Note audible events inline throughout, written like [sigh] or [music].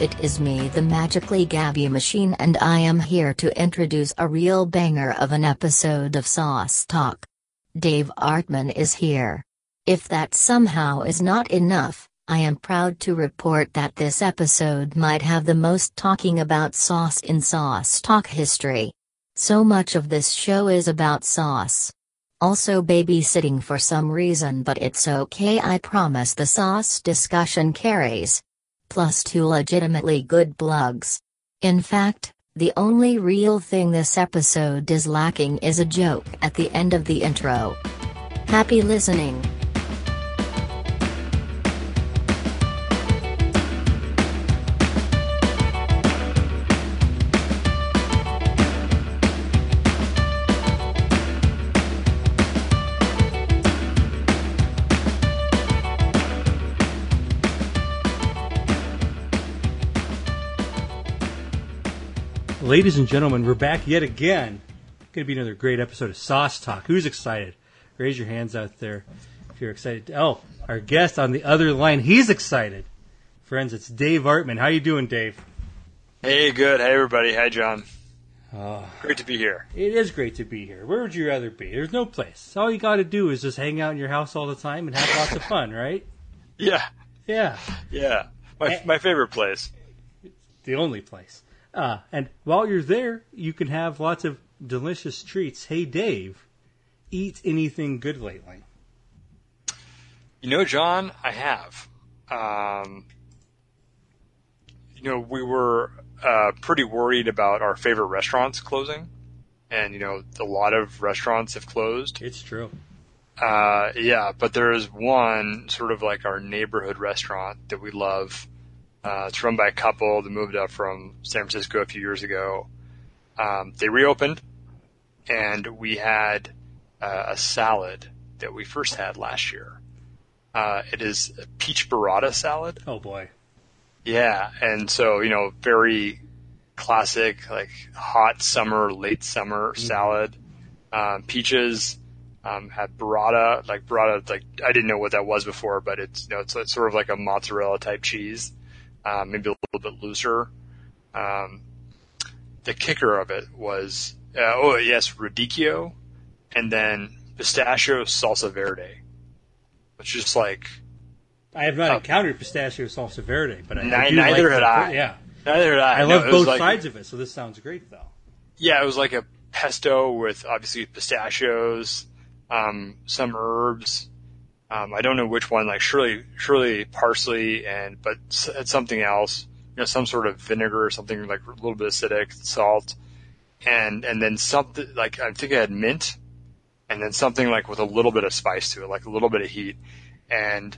it is me the magically Gabby machine and I am here to introduce a real banger of an episode of Sauce Talk. Dave Artman is here. If that somehow is not enough, I am proud to report that this episode might have the most talking about sauce in Sauce Talk history. So much of this show is about sauce. Also babysitting for some reason but it's okay I promise the sauce discussion carries. Plus two legitimately good plugs. In fact, the only real thing this episode is lacking is a joke at the end of the intro. Happy listening. Ladies and gentlemen, we're back yet again. Going to be another great episode of Sauce Talk. Who's excited? Raise your hands out there if you're excited. Oh, our guest on the other line, he's excited. Friends, it's Dave Artman. How you doing, Dave? Hey, good. Hey, everybody. Hi, John. Oh, Great to be here. it is great to be here. Where would you rather be? There's no place. All you got to do is just hang out in your house all the time and have lots of fun, right? [laughs] Yeah, Yeah, yeah. My Eh. my favorite place. the only place. Uh, and while you're there, you can have lots of delicious treats. Hey, Dave, eat anything good lately? You know, John, I have. Um, you know, we were uh, pretty worried about our favorite restaurants closing, and you know, a lot of restaurants have closed. It's true. Uh, yeah, but there is one sort of like our neighborhood restaurant that we love. Uh, it's run by a couple that moved up from San Francisco a few years ago. Um, they reopened, and we had uh, a salad that we first had last year. Uh, it is a peach burrata salad. Oh boy. Yeah, and so you know, very classic, like hot summer, late summer salad. Um, peaches um, had burrata, like burrata. Like I didn't know what that was before, but it's you know, it's, it's sort of like a mozzarella type cheese, um, maybe a little bit looser. Um, the kicker of it was uh, oh yes, radicchio, and then pistachio salsa verde, which is like I have not Oh. encountered pistachio salsa verde, but I, I Ni- do neither like had I. Yeah, neither did I. I No, love both like- sides of it, so this sounds great though. Yeah, it was like a pesto with obviously pistachios, um, some herbs. Um, I don't know which one, like surely, surely parsley and, but it's something else, you know, some sort of vinegar or something like a little bit acidic, salt, and, and then something like, I think I had mint and then something like with a little bit of spice to it, like a little bit of heat. And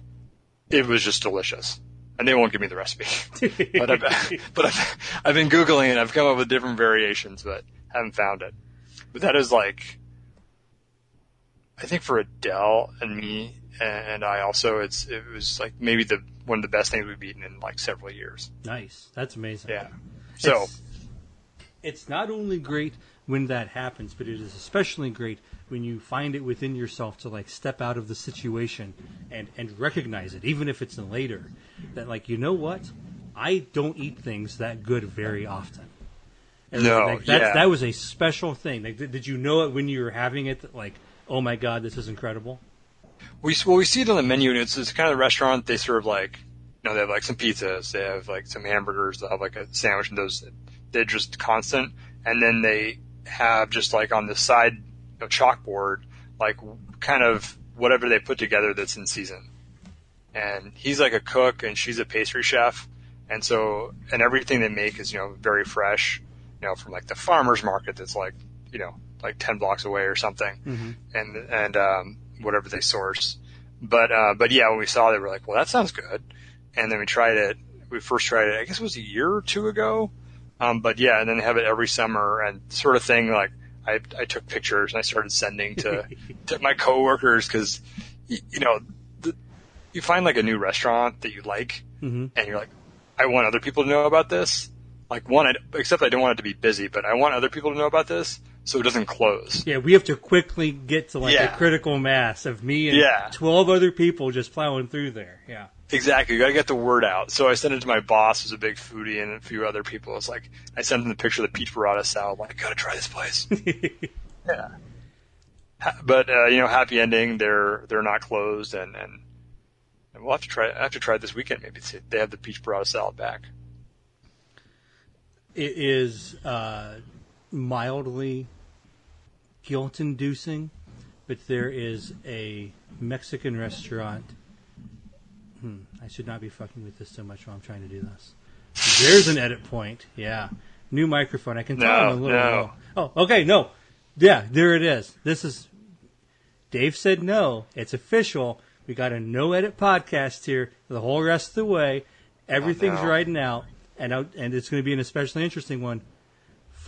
it was just delicious. And they won't give me the recipe [laughs] but I've, [laughs] but I've, I've been googling it. I've come up with different variations, but haven't found it. But that is like, I think for Adele and me and I also, it's it was like maybe the one of the best things we've eaten in like several years. nice. That's amazing. Yeah. So It's, it's not only great when that happens, but it is especially great when you find it within yourself to like step out of the situation and and recognize it, even if it's later. That like you know what, I don't eat things that good very often. And No, like, that's, yeah. that was a special thing. Like, did, did you know it when you were having it? That, like, oh my god, this is incredible. we well we see it on the menu, and it's kind of restaurant. They serve like, you know, they have like some pizzas, they have like some hamburgers, they have like a sandwich, and those they're just constant. And then they have just like on the side, you know, chalkboard, like kind of whatever they put together that's in season. And he's like a cook, and she's a pastry chef, and so and everything they make is you know very fresh, you know, from like the farmers market that's like you know like ten blocks away or something and and um, whatever they source. But uh, but yeah, when we saw it, we were like, well, that sounds good. And then we tried it. We first tried it, I guess it was a year or two ago. Um, but yeah, and then they have it every summer and sort of thing. Like I I took pictures and I started sending to [laughs] to my coworkers because you know the, you find like a new restaurant that you like hmm and you're like, I want other people to know about this. Like one, I, except I don't want it to be busy, but I want other people to know about this so it doesn't close. Yeah, we have to quickly get to like Yeah. a critical mass of me and Yeah. twelve other people just plowing through there. Yeah. Exactly. You got to get the word out. So I sent it to my boss, who's a big foodie, and a few other people. It's like I sent him the picture of the peach burrata salad. I'm Like, gotta try this place. [laughs] yeah. But uh, you know, happy ending. They're they're not closed, and and, and we'll have to try. I have to try it this weekend. Maybe see they have the peach burrata salad back. It is uh, mildly guilt-inducing, but there is a Mexican restaurant. Hmm, I should not be fucking with this so much while I'm trying to do this. There's an edit point. Yeah, new microphone. I can tell No, I'm a little. no. Oh, okay, no. Yeah, there it is. This is. Dave said no. It's official. We got a no edit podcast here the whole rest of the way. Everything's Oh, no. riding out, and out, and it's going to be an especially interesting one.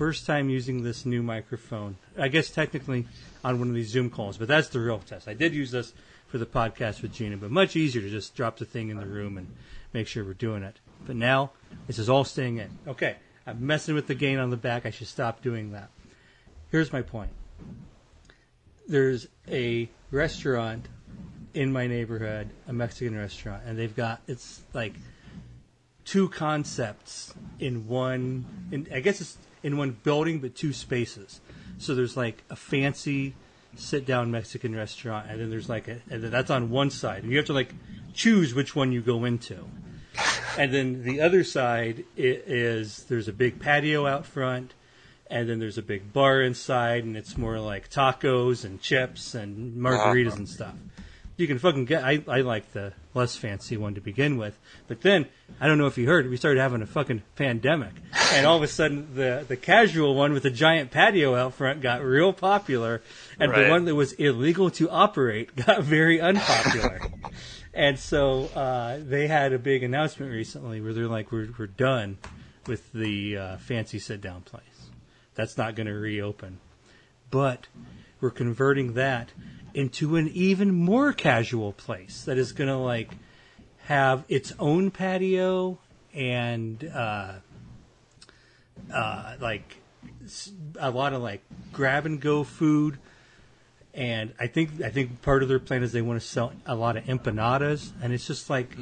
First time using this new microphone. I guess technically on one of these Zoom calls, but that's the real test. I did use this for the podcast with Gina, but much easier to just drop the thing in the room and make sure we're doing it. But now this is all staying in. Okay, I'm messing with the gain on the back. I should stop doing that. Here's my point. There's a restaurant in my neighborhood, a Mexican restaurant, and they've got it's like two concepts in one. In, I guess it's in one building, but two spaces. So there's like a fancy sit-down Mexican restaurant, and then there's like a, and that's on one side, and you have to like choose which one you go into. And then the other side is there's a big patio out front, and then there's a big bar inside, and it's more like tacos and chips and margaritas Uh-huh. and stuff. You can fucking get. I, I like the less fancy one to begin with, but then I don't know if you heard, we started having a fucking pandemic, and all of a sudden the the casual one with the giant patio out front got real popular, and the one that was illegal to operate [laughs] got very unpopular. And so uh, they had a big announcement recently where they're like, "We're we're done with the uh, fancy sit down place. That's not going to reopen, but we're converting that into an even more casual place that is going to like have its own patio and uh, uh, like a lot of like grab and go food." and I think I think part of their plan is they want to sell a lot of empanadas, and it's just like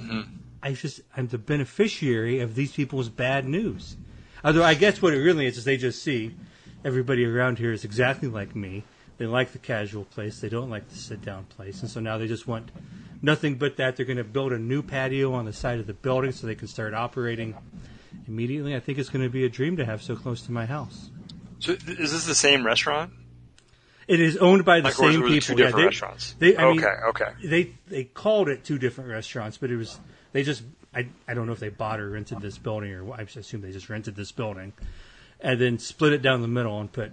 I just I'm the beneficiary of these people's bad news. Although I guess what it really is is they just see everybody around here is exactly like me. They like the casual place. They don't like the sit down place, and so now they just want nothing but that. They're going to build a new patio on the side of the building so they can start operating immediately. I think it's going to be a dream to have so close to my house. So is this the same restaurant? It is owned by the Like, same it two people. different they, restaurants? They, I mean, okay, okay. they they called it two different restaurants, but it was they just I I don't know if they bought or rented this building or I assume they just rented this building, and then split it down the middle and put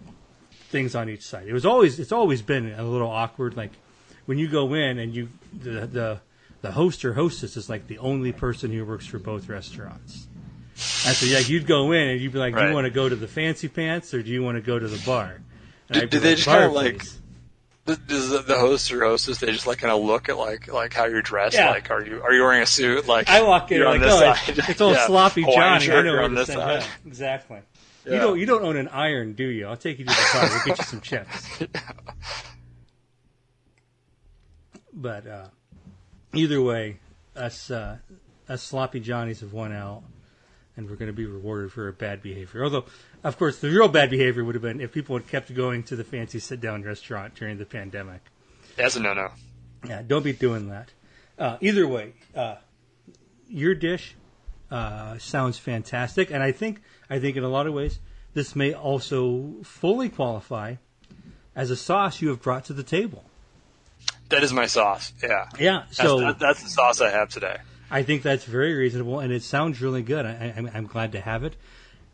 things on each side. It was always it's always been a little awkward. Like when you go in and you the the the host or hostess is like the only person who works for both restaurants. And so yeah, you'd go in and you'd be like, do you want to go to the fancy pants or do you want to go to the bar? And I'd be did they just kinda, like, Does the, the host or hostess they just like kind of look at like like how you're dressed? Yeah. Like, are you are you wearing a suit? Like, I walk in you're like, on this oh, side. it's, [laughs] it's all Yeah. sloppy Hawaiian Johnny. I know on this side. that. Exactly. You don't you don't own an iron, do you? I'll take you to the bar. We'll get you some chips. [laughs] But uh, either way, us uh, us sloppy Johnnies have won out, and we're going to be rewarded for our bad behavior. Although, of course, the real bad behavior would have been if people had kept going to the fancy sit down restaurant during the pandemic. That's a no no. Yeah, don't be doing that. Uh, either way, uh, your dish uh, sounds fantastic, and I think I think in a lot of ways this may also fully qualify as a sauce you have brought to the table. That is my sauce. Yeah. Yeah, That's, so that, that's the sauce I have today. I think that's very reasonable, and it sounds really good. I, I'm, I'm glad to have it.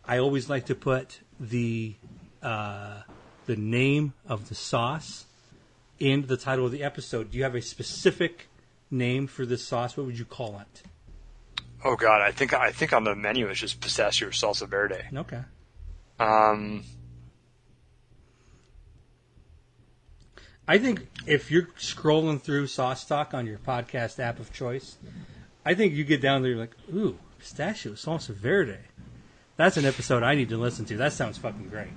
I always like to put the uh, the name of the sauce in the title of the episode. Do you have a specific name for this sauce? What would you call it? Oh God, I think I think on the menu it's just pistachio salsa verde. Okay. Um, I think if you're scrolling through Sauce Talk on your podcast app of choice, I think you get down there you're like, ooh, pistachio salsa verde. That's an episode I need to listen to. That sounds fucking great.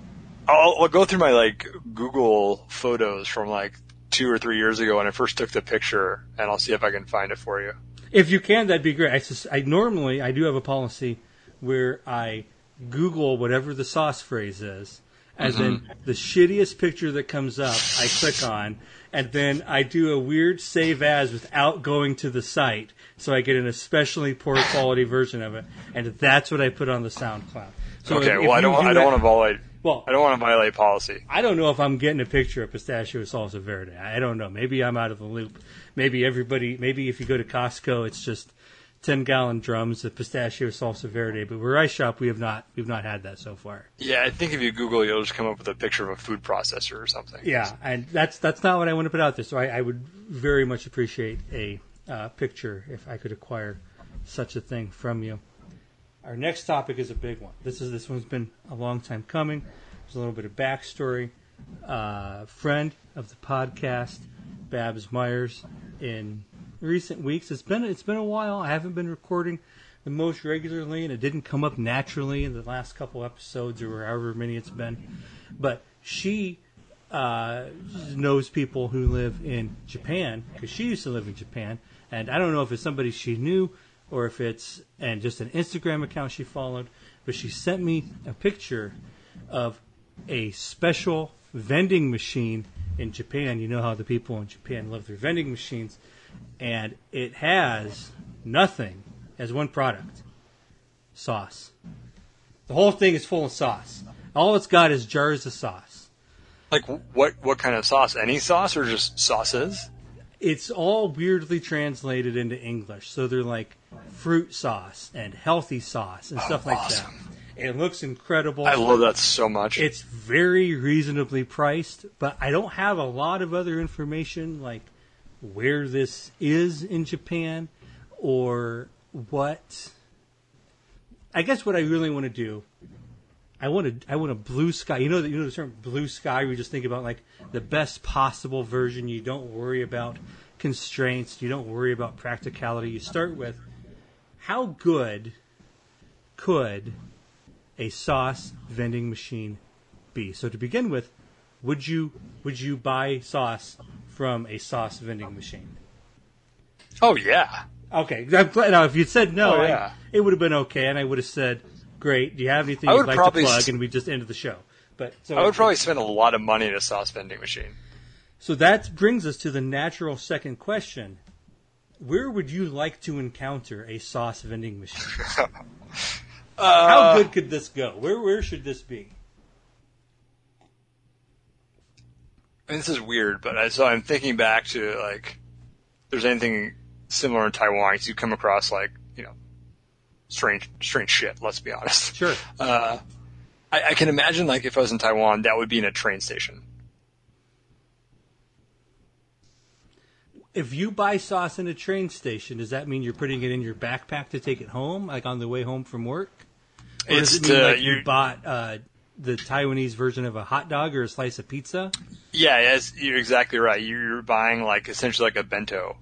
I'll, I'll go through my like Google photos from like two or three years ago when I first took the picture, and I'll see if I can find it for you. If you can, that'd be great. I, sus- I normally I do have a policy where I Google whatever the sauce phrase is, and then mm-hmm. the shittiest picture that comes up, I click on, and then I do a weird save as without going to the site, so I get an especially poor quality version of it, and that's what I put on the SoundCloud. So okay, if well, I don't. do I don't want to violate. Well, I don't want to violate policy. I don't know if I'm getting a picture of pistachio salsa verde. I don't know. Maybe I'm out of the loop. Maybe everybody. Maybe if you go to Costco, it's just ten gallon drums of pistachio salsa verde. But where I shop, we have not. We've not had that so far. Yeah, I think if you Google, you'll just come up with a picture of a food processor or something. Yeah, and that's that's not what I want to put out there. So I, I would very much appreciate a uh, picture if I could acquire such a thing from you. Our next topic is a big one. This is this one's been a long time coming. There's a little bit of backstory. Uh, friend of the podcast, Babs Myers. In recent weeks, it's been it's been a while. I haven't been recording the most regularly, and it didn't come up naturally in the last couple episodes or however many it's been. But she uh, knows people who live in Japan because she used to live in Japan, and I don't know if it's somebody she knew or if it's and just an Instagram account she followed, but she sent me a picture of a special vending machine in Japan. You know how the people in Japan love their vending machines, and it has nothing as one product: sauce. The whole thing is full of sauce. All it's got is jars of sauce. Like what? What kind of sauce? Any sauce or just sauces? It's all weirdly translated into English. So they're like fruit sauce and healthy sauce and oh, stuff like awesome. that. It looks incredible. I love that so much. It's very reasonably priced, but I don't have a lot of other information like where this is in Japan or what. I guess what I really want to do, I want to I want a blue sky. You know that you know the term blue sky. We just think about like the best possible version. You don't worry about constraints. You don't worry about practicality. You start with how good could a sauce vending machine be? So to begin with, would you would you buy sauce from a sauce vending machine? oh yeah. Okay, I'm glad- now if you'd said no, Oh, I- it would have been okay, and I would have said, "Great, do you have anything I you'd like to plug?" s- And we just ended the show. But so I would probably spend a lot of money in a sauce vending machine. So that brings us to the natural second question: Where would you like to encounter a sauce vending machine? [laughs] Uh, How good could this go? Where where should this be? This is weird, but I, so I'm thinking back to like, if there's anything similar in Taiwan? You come across like, strange, strange shit. Let's be honest. Sure. [laughs] Uh, I, I can imagine like if I was in Taiwan, that would be in a train station. If you buy sauce in a train station, does that mean you're putting it in your backpack to take it home, like on the way home from work? Or It's does it mean to- like you bought uh, the Taiwanese version of a hot dog or a slice of pizza? Yeah, yes, you're exactly right. You're buying like essentially like a bento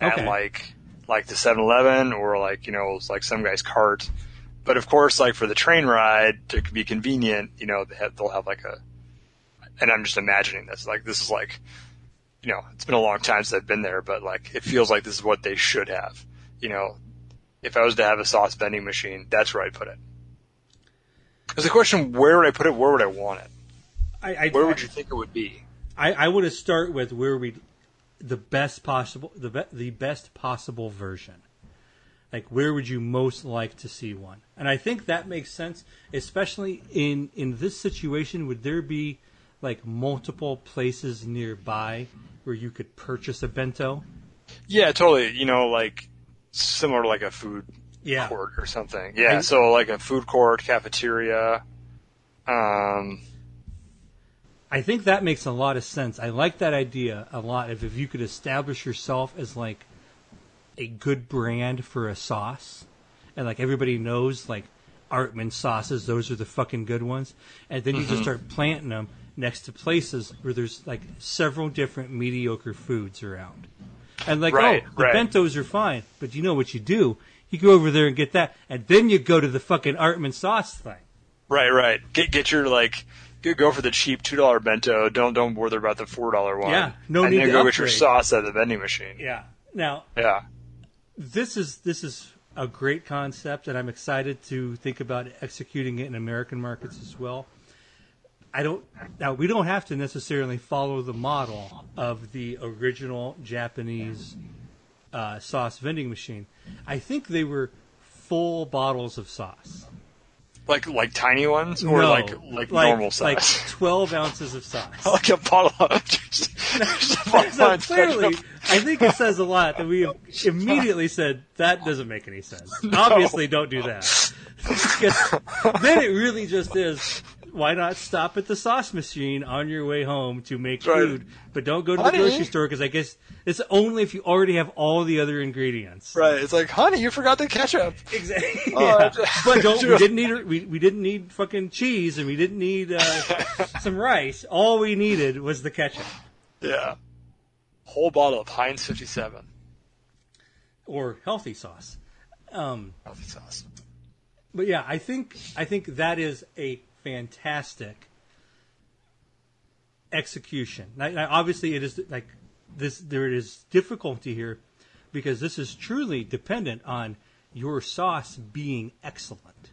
at like like the 7-Eleven or like you know like some guy's cart. But of course, like for the train ride to be convenient, you know they have, they'll have like a. And I'm just imagining this. Like this is like, you know, it's been a long time since I've been there, but like it feels like this is what they should have. You know, if I was to have a sauce vending machine, that's where I'd put it. There's a question: Where would I put it? Where would I want it? I, I, Where would you think it would be? I, I want to start with where we, the best possible, the be, the best possible version. Like where would you most like to see one? And I think that makes sense, especially in in this situation. Would there be like multiple places nearby where you could purchase a bento? Yeah, totally. You know, like similar to like a food Yeah. court or something. Yeah, I- so like a food court, cafeteria. Um, I think that makes a lot of sense. I like that idea a lot. If, if you could establish yourself as like a good brand for a sauce, and like everybody knows like Artman sauces, those are the fucking good ones, and then you Mm-hmm. just start planting them next to places where there's like several different mediocre foods around, and like Right, oh the right. bentos are fine, but you know what you do? You go over there and get that, and then you go to the fucking Artman sauce thing. right, right. Get get your like go- go for the cheap two dollar bento. Don't don't bother about the four dollar one. Yeah, no and need then to go get your sauce at the vending machine. Yeah. Now Yeah. this is this is a great concept, and I'm excited to think about executing it in American markets as well. I don't now we don't have to necessarily follow the model of the original Japanese uh, sauce vending machine. I think they were full bottles of sauce. Like like tiny ones or No, like like normal size. like [laughs] twelve ounces of sauce. like a bottle of [laughs] just, just a bottle So of clearly. I think it says a lot that we immediately said that doesn't make any sense. [laughs] Obviously, don't do that. Then it really just is. Why not stop at the sauce machine on your way home to make Right. food, but don't go to the grocery store because I guess it's only if you already have all the other ingredients. Right, it's like, honey, you forgot the ketchup. Exactly. [laughs] Oh, Yeah. But don't we [laughs] didn't need we, we didn't need fucking cheese and we didn't need uh, [laughs] some rice. All we needed was the ketchup Yeah, whole bottle of Heinz 57 or healthy sauce. Um, healthy sauce. But yeah, I think I think that is a fantastic execution. Now, now, obviously, it is like this. There is difficulty here because this is truly dependent on your sauce being excellent.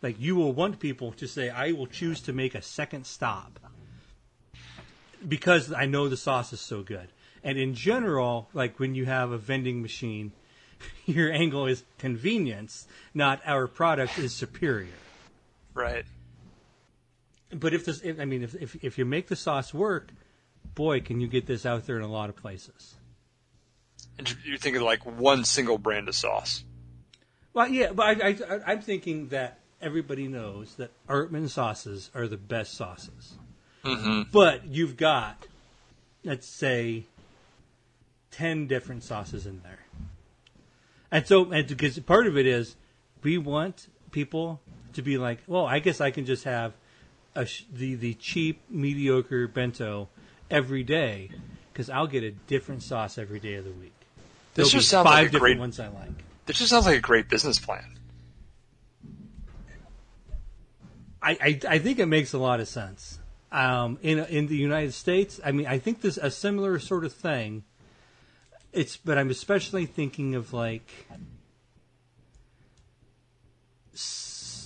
Like you will want people to say, "I will choose to make a second stop because I know the sauce is so good." And in general, like when you have a vending machine, [laughs] your angle is convenience, not our product is superior. Right. But if this, if, I mean, if, if if you make the sauce work, boy, can you get this out there in a lot of places. And you- you're thinking like one single brand of sauce. Well, yeah, but I, I, I'm thinking that everybody knows that Artman sauces are the best sauces. Mm-hmm. But you've got, let's say, ten different sauces in there, and so and because part of it is we want people to be like, well, I guess I can just have a sh- the the cheap mediocre bento every day because I'll get a different sauce every day of the week. This There'll be just sounds five like different great. ones I like. This just sounds like a great business plan. I, I, I think it makes a lot of sense. Um, in in the United States, I mean, I think this a similar sort of thing. It's, but I'm especially thinking of like,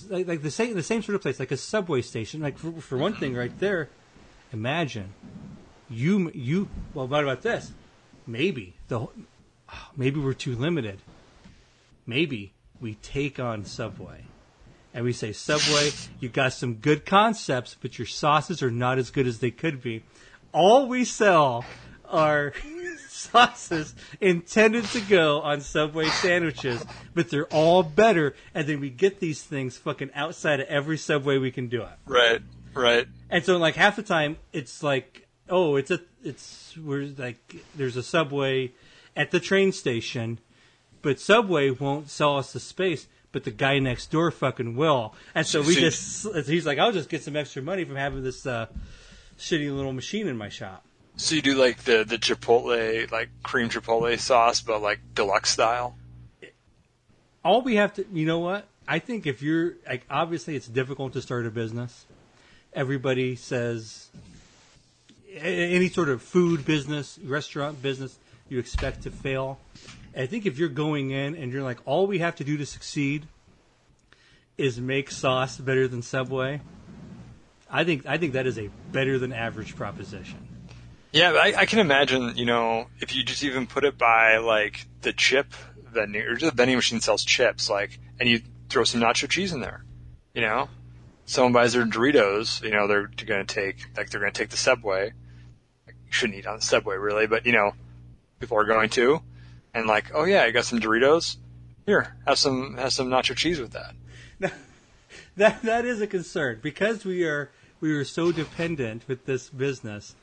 like, like the same the same sort of place, like a subway station. Like for, for one thing, right there, imagine you you. Well, what about this? Maybe the [sighs] maybe we're too limited. Maybe we take on Subway and we say, Subway, you got some good concepts, but your sauces are not as good as they could be. All we sell are sauces intended to go on Subway sandwiches, but they're all better. And then we get these things fucking outside of every Subway we can do it. Right. Right. And so, like half the time, it's like, oh, it's a, it's we're like, there's a subway at the train station, but Subway won't sell us the space, but the guy next door fucking will. And so we just, he's like, I'll just get some extra money from having this uh, shitty little machine in my shop. So you do like the the chipotle like cream chipotle sauce, but like deluxe style. All we have to, you know what? I think if you're like, obviously, it's difficult to start a business. Everybody says any sort of food business, restaurant business, you expect to fail. I think if you're going in and you're like, all we have to do to succeed is make sauce better than Subway. I think I think that is a better than average proposition. Yeah, I, I can imagine, you know, if you just even put it by like the chip vending or the vending machine sells chips, like, and you throw some nacho cheese in there, you know, someone buys their Doritos, you know, they're going to take like they're going to take the Subway. Like, you shouldn't eat on the Subway really, but you know, people are going to, and like, oh yeah, I got some Doritos. Here, have some have some nacho cheese with that. that that is a concern because we are we are so dependent with this business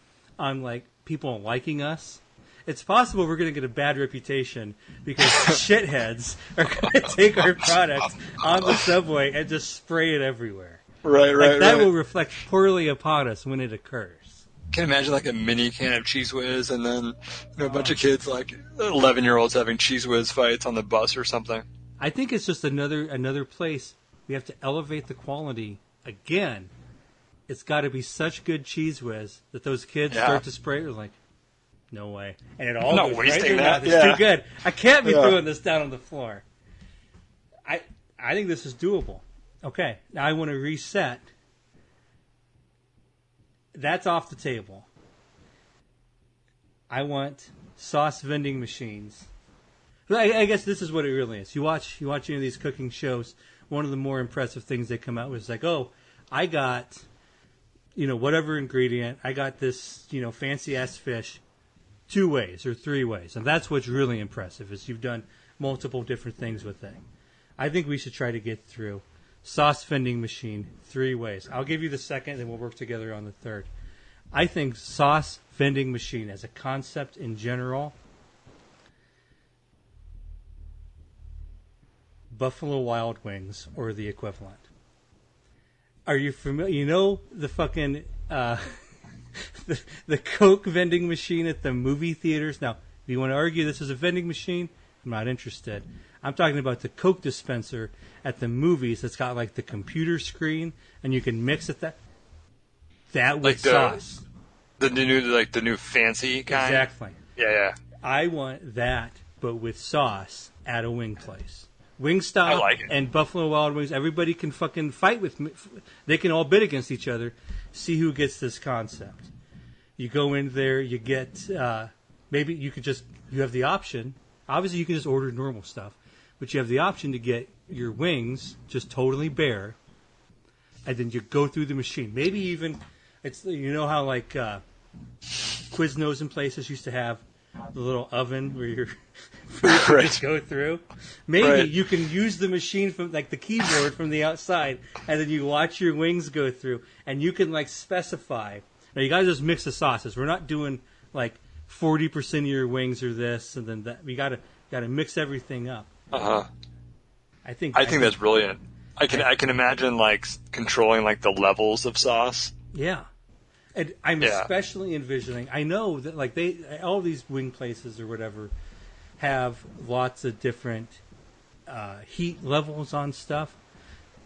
on like people liking us. It's possible we're going to get a bad reputation because [laughs] shitheads are going to take our product on the subway and just spray it everywhere. Right, right, Like that will reflect poorly upon us when it occurs. Can you imagine like a mini can of Cheez Whiz and then you know, a bunch of kids like eleven year olds having Cheez Whiz fights on the bus or something. I think it's just another another place we have to elevate the quality again. It's got to be such good cheez whiz that those kids Yeah. start to spray. They're like, No way. And it all not goes right that. It's yeah. too good. I can't be Yeah. throwing this down on the floor. I I think this is doable. Okay, now I want to reset. That's off the table. I want sauce vending machines. I, I guess this is what it really is. You watch you watch any of these cooking shows. One of the more impressive things they come out with is like, oh, I got, you know, whatever ingredient. I got this, you know, fancy ass fish, two ways or three ways, and that's what's really impressive is you've done multiple different things with it. I think we should try to get through sauce vending machine three ways. I'll give you the second, then we'll work together on the third. I think sauce vending machine as a concept in general Buffalo Wild Wings or the equivalent. Are you familiar? You know the fucking uh, [laughs] the, the Coke vending machine at the movie theaters. Now, if you want to argue this is a vending machine, I'm not interested. I'm talking about the Coke dispenser at the movies that's got like the computer screen and you can mix it that that with Like the- sauce. The new, like the new fancy kind. Exactly. Yeah, yeah. I want that, but with sauce at a wing place. Wingstop like and Buffalo Wild Wings, everybody can fucking fight with me. They can all bid against each other. See who gets this concept. You go in there, you get uh, maybe you could just you have the option. Obviously, you can just order normal stuff, but you have the option to get your wings just totally bare, and then you go through the machine. Maybe even it's you know how like uh, Quiznos and places used to have the little oven where your food [laughs] Right. go through. Maybe Right. you can use the machine from like the keyboard from the outside, and then you watch your wings go through, and you can like specify. Now you gotta just mix the sauces. We're not doing like forty percent of your wings are this, and then that. We gotta gotta mix everything up. Uh huh. I think. I think that's brilliant. I can I can imagine like controlling like the levels of sauce. Yeah. And I'm Yeah. especially envisioning. I know that like they all these wing places or whatever have lots of different uh, heat levels on stuff,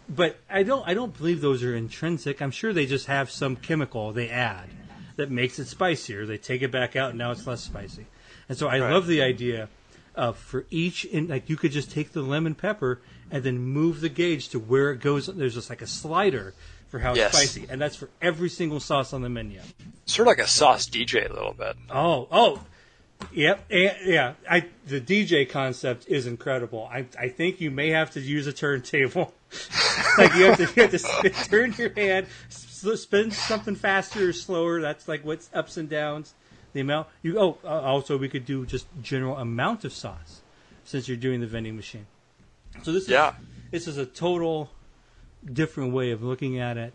but I don't I don't believe those are intrinsic. I'm sure they just have some chemical they add that makes it spicier. They take it back out and now it's less spicy. And so I Right. love the idea of for each in like you could just take the lemon pepper and then move the gauge to where it goes. There's just like a slider for how Yes. spicy, and that's for every single sauce on the menu. Sort of like a sauce DJ a little bit. Oh, oh, yep, yeah. I the DJ concept is incredible. I I think you may have to use a turntable. [laughs] like you have to you have to spin, [laughs] turn your hand, spin something faster or slower. That's like what's ups and downs. The amount you oh uh, also we could do just general amount of sauce since you're doing the vending machine. So this is Yeah. this is a total different way of looking at it,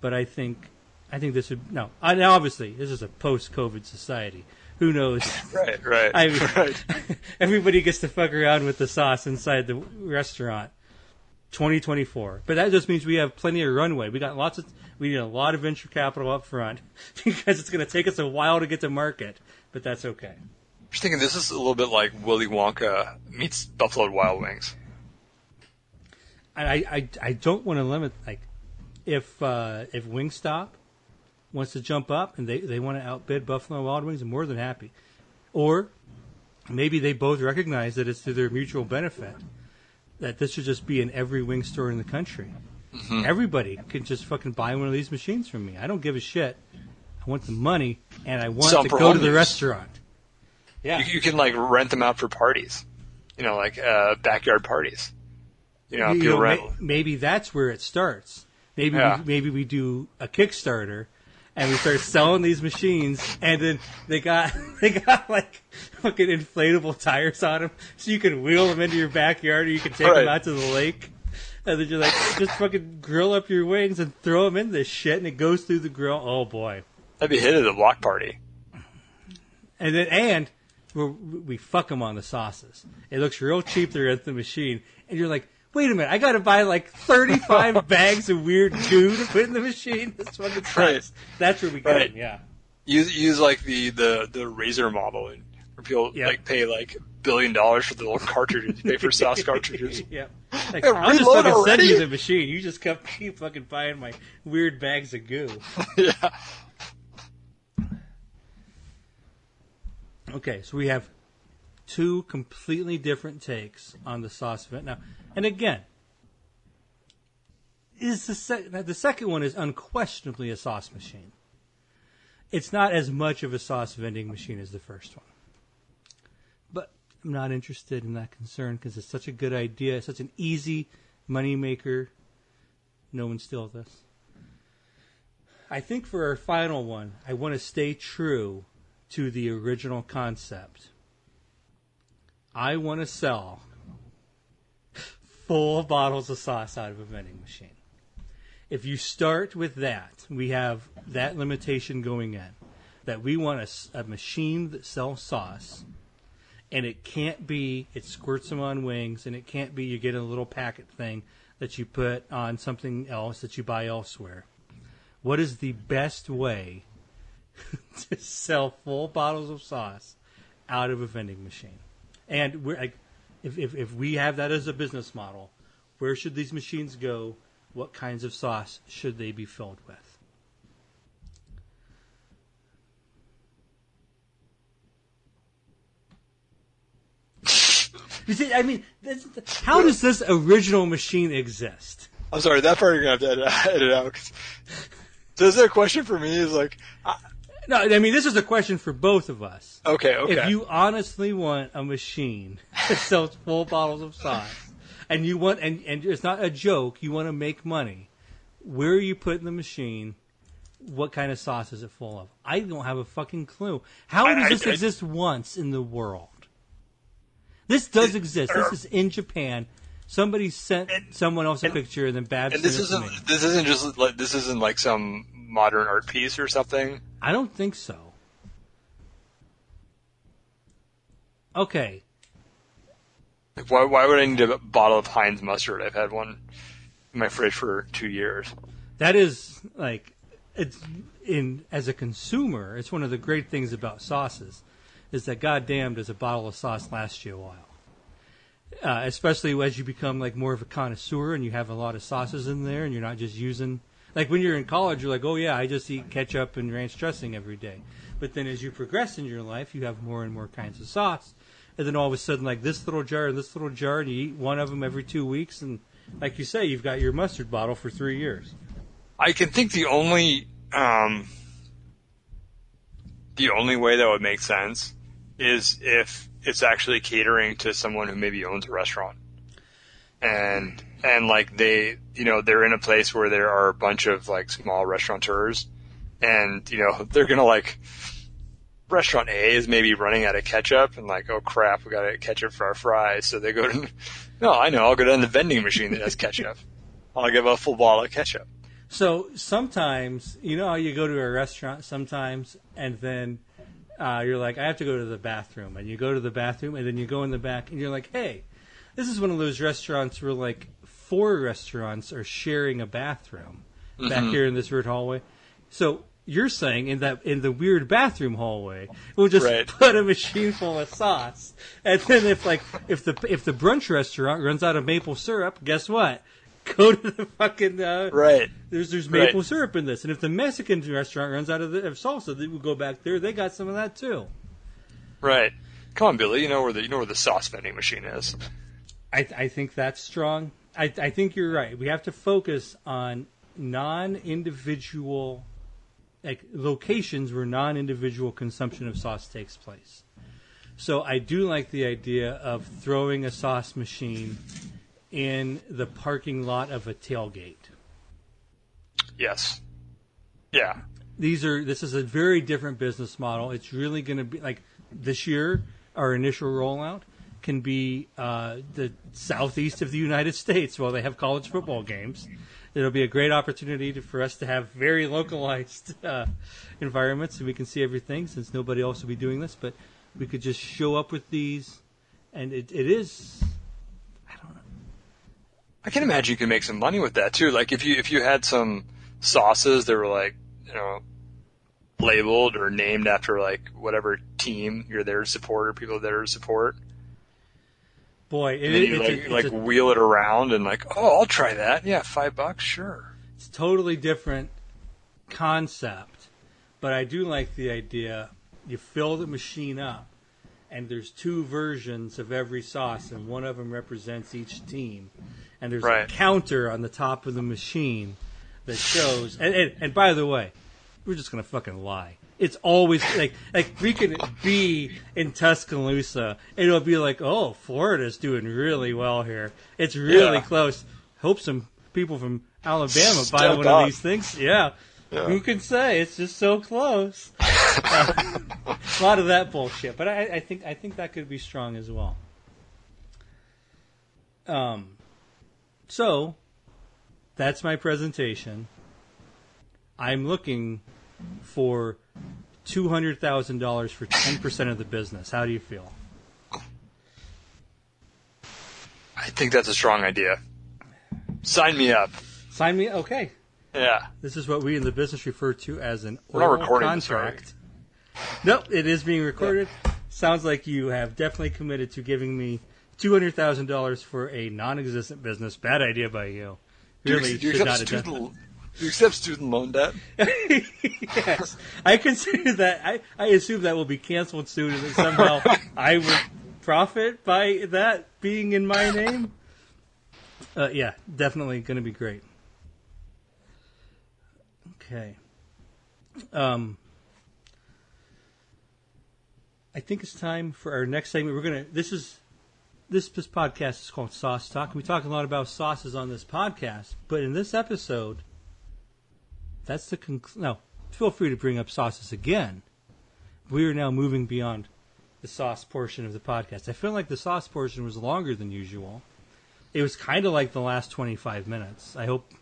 but I think I think this would no. I, now obviously this is a post-COVID society. Who knows? Right, right. I mean, right. [laughs] everybody gets to fuck around with the sauce inside the restaurant. 2024, but that just means we have plenty of runway. We got lots of we need a lot of venture capital up front [laughs] because it's going to take us a while to get to market, but that's okay. I'm Just thinking this is a little bit like Willy Wonka meets Buffalo Wild Wings. I, I, I don't want to limit like if uh, if Wingstop wants to jump up and they, they want to outbid Buffalo Wild Wings, I'm more than happy. Or maybe they both recognize that it's to their mutual benefit that this should just be in every wing store in the country. Everybody can just fucking buy one of these machines from me. I don't give a shit. I want the money and I want Sell to go to the restaurant. Yeah. You, you can like rent them out for parties. You know, like uh, backyard parties. You know, you know, may- maybe that's where it starts. Maybe Yeah. we, maybe we do a Kickstarter and we start selling these machines, and then they got [laughs] they got like fucking inflatable tires on them, so you can wheel them into your backyard, or you can take Right. them out to the lake. And then you're like, just fucking grill up your wings and throw them in this shit, and it goes through the grill. Oh boy! That'd be hit at a block party. And then and we're, we fuck them on the sauces. It looks real cheap. They're at the machine, and you're like, wait a minute, I got to buy like 35 [laughs] bags of weird goo to put in the machine. That's fucking Right. price. That's where we get Right. them. Yeah. Use use like the the the razor model, and where people Yep. like pay like billion dollars for the little cartridges. You pay for sauce cartridges. [laughs] yeah. [laughs] Like, Yeah, I'll just fucking send you the machine. You just keep, keep fucking buying my weird bags of goo. yeah. Okay, so we have two completely different takes on the sauce event now. And again, is the sec- the second one is unquestionably a sauce machine. It's not as much of a sauce vending machine as the first one. But I'm not interested in that concern because it's such a good idea, it's such an easy money maker. No one steal this. I think for our final one, I want to stay true to the original concept. I want to sell full bottles of sauce out of a vending machine. If you start with that, we have that limitation going in that we want a, a machine that sells sauce, and it can't be it squirts them on wings, and it can't be you get a little packet thing that you put on something else that you buy elsewhere. What is the best way [laughs] to sell full bottles of sauce out of a vending machine? And we're if, if, if we have that as a business model, where should these machines go? What kinds of sauce should they be filled with? You see, I mean, this, how does this original machine exist? I'm sorry, that part you're gonna have to edit, [laughs] edit out. so is there a question for me? Is like, I, No, I mean, this is a question for both of us. okay, okay. If you honestly want a machine [laughs] that sells full bottles of sauce, and you want, and, and it's not a joke, you want to make money, where are you putting the machine? What kind of sauce is it full of? I don't have a fucking clue. How I- does I- this I- exist once in the world? This does exist. This is in Japan. Somebody sent And- someone else a and- picture, and then Babs and this it isn't this isn't just like this isn't like some modern art piece or something. I don't think so. Okay, why why would I need a bottle of Heinz mustard? I've had one in my fridge for two years. that is like it's in as a consumer it's one of the great things about sauces is that goddamn does a bottle of sauce last you a while uh, especially as you become like more of a connoisseur and you have a lot of sauces in there and you're not just using like when you're in college you're like oh yeah i just eat ketchup and ranch dressing every day. But then as you progress in your life you have more and more kinds of sauce. And then all of a sudden like this little jar and this little jar and you eat one of them every two weeks and like you say you've got your mustard bottle for three years. I can think the only um, the only way that would make sense is if it's actually catering to someone who maybe owns a restaurant, and and like they you know they're in a place where there are a bunch of like small restaurateurs, and you know [laughs] they're gonna like restaurant A is maybe running out of ketchup and like oh crap we got to ketchup for our fries. So they go to [laughs] no I know I'll go down the vending machine that has ketchup. [laughs] I'll give a full bottle of ketchup. So sometimes, you know you go to a restaurant sometimes, and then uh, you're like, I have to go to the bathroom, and you go to the bathroom, and then you go in the back, and you're like, Hey, this is one of those restaurants where like four restaurants are sharing a bathroom back here in this weird hallway. So you're saying in that in the weird bathroom hallway, we'll just Right. put a machine full of sauce, and then if like if the if the brunch restaurant runs out of maple syrup, guess what? Go to the fucking uh, Right. there's there's Right. maple syrup in this, and if the Mexican restaurant runs out of, the, of salsa, they will go back there. They got some of that too. Right. Come on, Billy. You know where the you know where the sauce vending machine is. I, I think that's strong. I, I think you're right. We have to focus on non-individual like locations where non-individual consumption of sauce takes place. So I do like the idea of throwing a sauce machine in the parking lot of a tailgate. Yes. Yeah. these are this is a very different business model. It's really going to be like this year. Our initial rollout can be uh, the southeast of the United States while they have college football games. It'll be a great opportunity to, for us to have very localized uh, environments, and we can see everything since nobody else will be doing this. But we could just show up with these, and it, it is. I don't know. I can imagine you can make some money with that too. Like if you if you had some sauces that were like you know labeled or named after like whatever team you're there to support or people that are to support, Boy, it, and then it, you it's, like a, like a- wheel it around and like oh I'll try that. Yeah, five bucks, sure. it's totally different concept, but I do like the idea. You fill the machine up and there's two versions of every sauce, and one of them represents each team, and there's a counter on the top of the machine that shows. And, and, and by the way, we're just gonna fucking lie. It's always like like we could be in Tuscaloosa and it'll be like, oh, Florida's doing really well here. It's really Yeah. close. Hope some people from Alabama buy one up. of these things. Yeah. Yeah. Who can say it's just so close? Uh, [laughs] a lot of that bullshit, but I, I think I think that could be strong as well. Um, so that's my presentation. I'm looking for two hundred thousand dollars for ten percent of the business. How do you feel? I think that's a strong idea. Sign me up. Sign me. Okay, Yeah. this is what we in the business refer to as an We're oral recording this, are contract. Nope, it is being recorded. Sounds like you have definitely committed to giving me two hundred thousand dollars for a non-existent business. Bad idea by you. Do you, Really do you should not have done. Do you accept student loan debt? [laughs] yes, I consider that. I, I assume that will be canceled soon, and that somehow [laughs] I would profit by that being in my name. Uh, yeah, definitely going to be great. Okay. Um, I think it's time for our next segment. We're gonna. This is this this podcast is called Sauce Talk. We talk a lot about sauces on this podcast, but in this episode, that's the conc- no. Feel free to bring up sauces again. We are now moving beyond the sauce portion of the podcast. I feel like the sauce portion was longer than usual. It was kind of like the last 25 minutes. I hope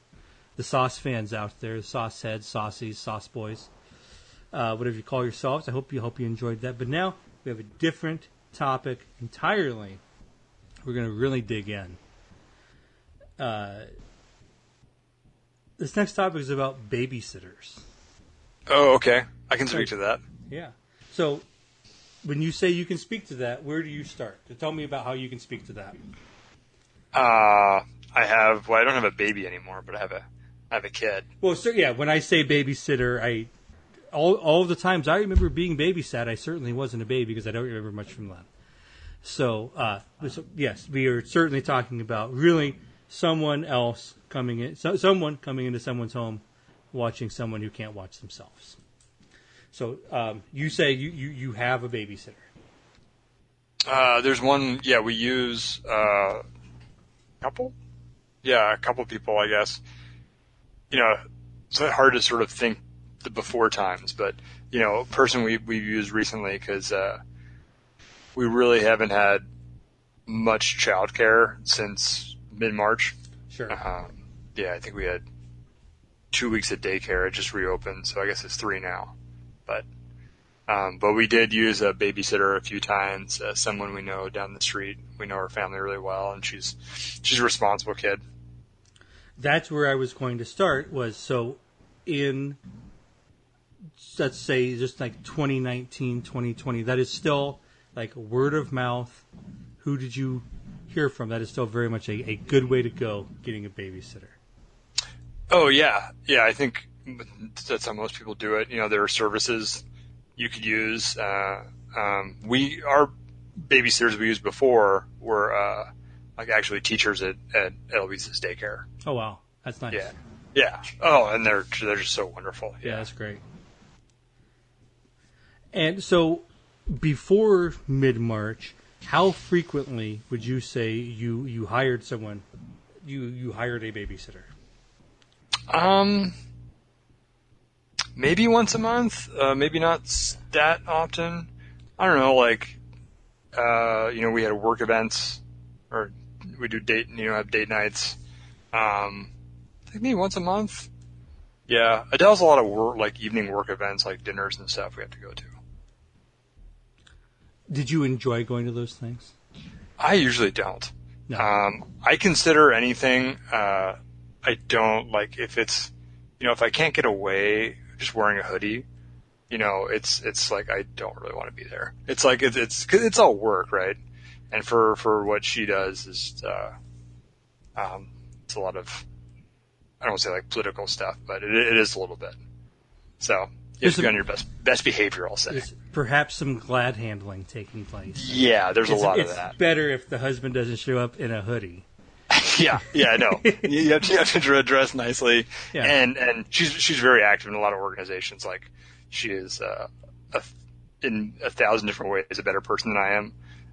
the sauce fans out there, sauce heads, saucies, sauce boys, uh, whatever you call yourselves, I hope you hope you enjoyed that. But now we have a different topic entirely. We're going to really dig in. Uh, this next topic is about babysitters. Oh, okay. I can speak to that. Yeah. So, when you say you can speak to that, where do you start? To tell me about how you can speak to that. Uh, I have. Well, I don't have a baby anymore, but I have a. I have a kid. Well, so yeah, when I say babysitter, I all all the times I remember being babysat, I certainly wasn't a baby because I don't remember much from that. So, uh, so yes, we are certainly talking about really someone else coming in, so, someone coming into someone's home, watching someone who can't watch themselves. So, um, you say you, you, you have a babysitter. Uh, there's one. Yeah, we use uh, couple. Yeah, a couple people, I guess. You know, it's hard to sort of think the before times, but you know, a person we we've used recently because uh, we really haven't had much childcare since mid March. Sure. Um, yeah, I think we had two weeks of daycare. It just reopened, so I guess it's three now. But um, but we did use a babysitter a few times. Uh, someone we know down the street. We know her family really well, and she's she's a responsible kid. that's where I was going to start was so in let's say just like 2019 2020 that is still like word of mouth who did you hear from that is still very much a, a good way to go getting a babysitter Oh yeah, yeah. I think that's how most people do it. You know, there are services you could use. Uh, um, we our babysitters we used before were uh, like actually teachers at at Eloise's daycare. oh wow that's nice Yeah, yeah. Oh, and they're they're just so wonderful. yeah that's great and so before mid-march how frequently would you say you you hired someone you you hired a babysitter Um, maybe once a month. Uh, maybe not that often. I don't know. Like, uh, you know, we had work events, or we do date. You know, have date nights. Um, I think maybe once a month. Yeah, Adele's a lot of work, like evening work events, like dinners and stuff. We have to go to. Did you enjoy going to those things? I usually don't. No. Um, I consider anything. Uh, I don't like if it's, you know, if I can't get away just wearing a hoodie, you know, it's it's like I don't really want to be there. It's like it's it's 'cause it's all work, right? And for for what she does is, uh, um, it's a lot of, I don't want to say like political stuff, but it, it is a little bit. So You have to be on your best best behavior. I'll say. Perhaps some glad handling taking place. Yeah, there's It's, a lot of that. It's better if the husband doesn't show up in a hoodie. [laughs] Yeah, yeah, I know. [laughs] you have to, you have to dress nicely, Yeah. and and she's she's very active in a lot of organizations. Like she is uh, a, in a thousand different ways a better person than I am.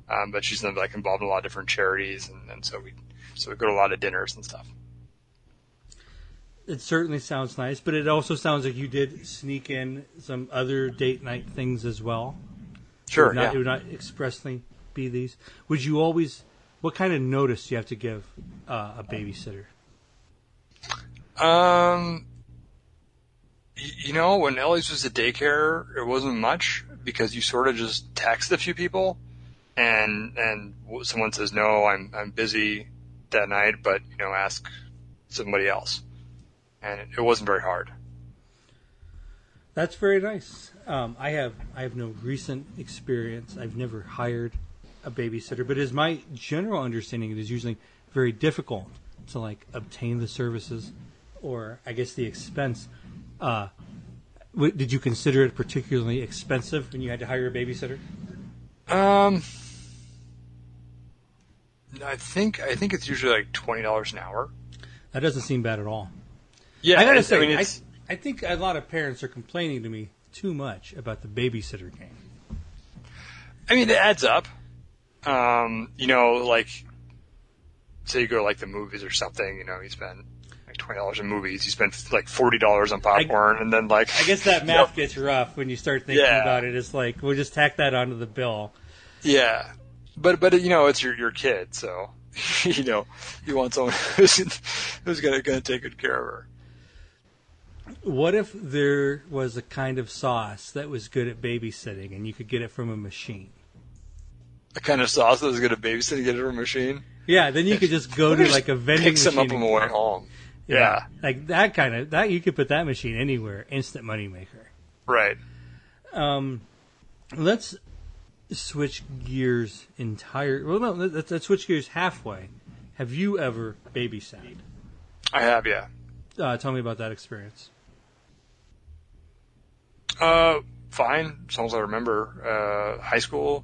Um, but she's like involved in a lot of different charities, and, and so we so we go to a lot of dinners and stuff. It certainly sounds nice, but it also sounds like you did sneak in some other date night things as well. It Sure, would not, yeah. It would not expressly be these. Would you always? What kind of notice do you have to give uh, a babysitter? Um, you know, when Ellie's was at daycare, it wasn't much because you sort of just text a few people, and and someone says no, I'm I'm busy that night, but you know, ask somebody else, and it, it wasn't very hard. That's very nice. Um, I have I have no recent experience. I've never hired a babysitter, but is my general understanding it is usually very difficult to like obtain the services, or I guess the expense. Uh, w- did you consider it particularly expensive when you had to hire a babysitter? Um, I think I think it's usually like twenty dollars an hour. That doesn't seem bad at all. Yeah, I gotta say, I, mean, it's, I think a lot of parents are complaining to me too much about the babysitter game. I mean, it adds up. Um, you know, like, say you go to like the movies or something, you know, you spend like twenty dollars in movies, you spend like forty dollars on popcorn, and then like, I guess that [laughs] math gets rough when you start thinking Yeah. about it. It's like we'll just tack that onto the bill. yeah, but but you know, it's your your kid, so [laughs] you know, you want someone [laughs] who's who's gonna gonna take good care of her. What if there was a kind of sauce that was good at babysitting and you could get it from a machine? Kind of sauce that was gonna babysit and get it from a machine. Yeah, then you could just go to like a vending pick some machine. up on the way home. Yeah, like that kind of that you could put that machine anywhere, instant moneymaker. right. Um, let's switch gears entire. Well, no, let's, let's switch gears halfway. Have you ever babysat? I have, yeah. Uh, tell me about that experience. Uh, fine. As long as I remember. Uh, high school,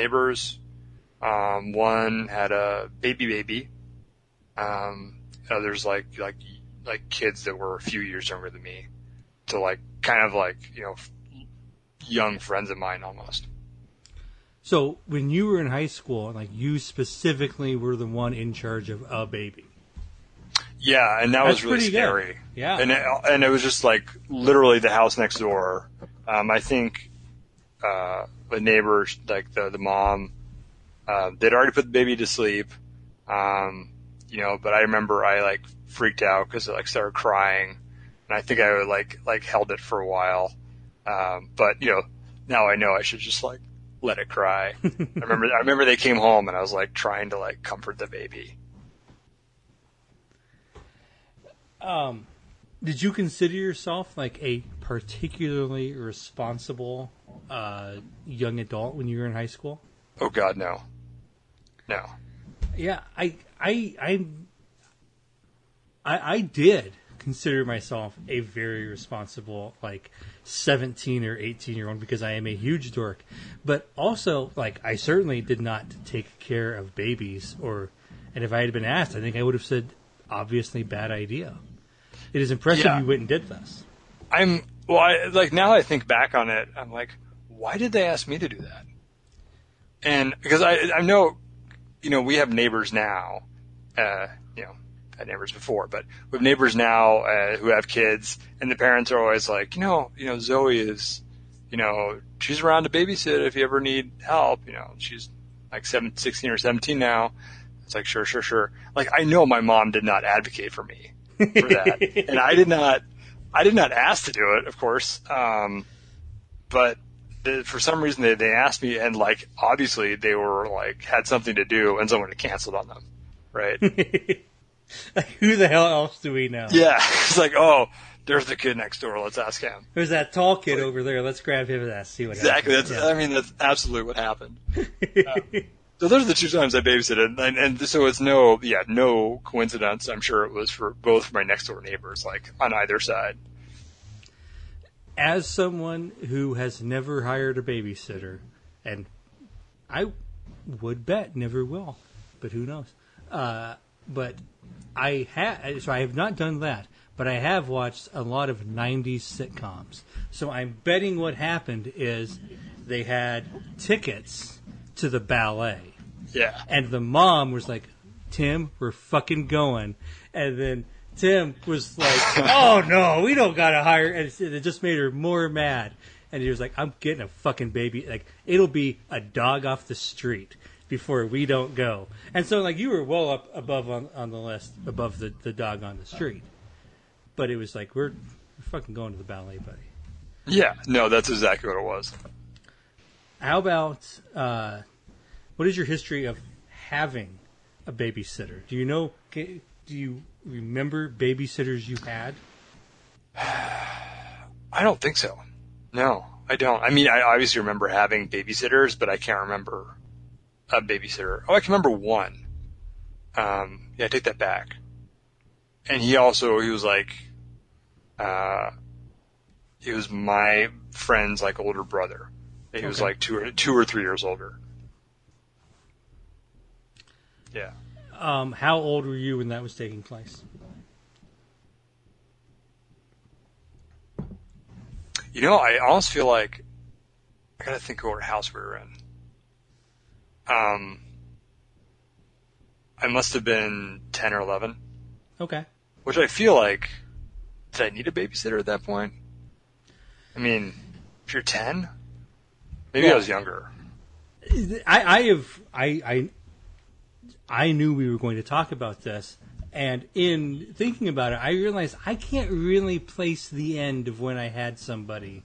neighbors. Um, one had a baby baby. Um, others like like like kids that were a few years younger than me, to like kind of like you know f- young friends of mine almost. So when you were in high school, like you specifically were the one in charge of a baby. Yeah, and that That's was really pretty good. scary. Yeah. and it, and it was just like literally the house next door. Um, I think uh, the neighbors, like the the mom, uh, they'd already put the baby to sleep. Um, you know, but I remember I like freaked out because it like started crying, and I think I would like like held it for a while. Um, but you know, now I know I should just like let it cry. [laughs] I remember I remember they came home and I was like trying to like comfort the baby. Um, did you consider yourself like a particularly responsible uh, young adult when you were in high school? Oh God, no, no. Yeah, I, I, I, I, I did consider myself a very responsible, like seventeen or eighteen year old, because I am a huge dork. But also, like, I certainly did not take care of babies, or, and if I had been asked, I think I would have said, obviously, bad idea. It is impressive Yeah. you went and did this. I'm well. I like now. I think back on it. I'm like, why did they ask me to do that? And because I I know, you know, we have neighbors now. Uh, you know, had neighbors before, but we have neighbors now uh, who have kids, and the parents are always like, you know, you know, Zoe is, you know, she's around to babysit if you ever need help. You know, she's like seven, 16 or 17 now. It's like, sure, sure, sure. Like, I know my mom did not advocate for me for that, [laughs] and I did not. I did not ask to do it, of course. Um, but the, for some reason they, they asked me, and like obviously they were like had something to do, and someone had canceled on them, right? [laughs] Like, who the hell else do we know? yeah, [laughs] it's like oh, there's the kid next door. Let's ask him. There's that tall kid over there. Let's grab him and ask, see what Exactly. That's happens. I mean that's absolutely what happened. [laughs] Um, so those are the two times I babysitted, and, and so it's no, yeah, no coincidence. I'm sure it was for both my next door neighbors, like on either side. As someone who has never hired a babysitter, and I would bet never will, but who knows? Uh, but I have, so I have not done that, but I have watched a lot of '90s sitcoms. So I'm betting what happened is they had tickets to the ballet, Yeah. and the mom was like, "Tim, we're fucking going," and then. Tim was like, "Oh no, we don't gotta hire," and it- just made her more mad. And he was like, "I'm getting a fucking baby. Like, it'll be a dog off the street before we don't go." And so, like, you were well up above on, on the list, above the, the dog on the street. But it was like, we're, we're fucking going to the ballet, buddy. Yeah. No, that's exactly what it was. How about uh, what is your history of having a babysitter? Do you know? Do you remember babysitters you had? [sighs] I don't think so. No, I don't. I mean, I obviously remember having babysitters, but I can't remember a babysitter. Oh, I can remember one. Um, yeah, I take that back. And he also, he was like, uh, he was my friend's like older brother. He was like two or two or three years older. Yeah. Um, how old were you when that was taking place? You know, I almost feel like I gotta think of what house we were in. Um, I must have been ten or eleven, Okay. which I feel like did I need a babysitter at that point? I mean, if you're ten, maybe I was younger. I, I have I, I I knew we were going to talk about this, and in thinking about it, I realized I can't really place the end of when I had somebody.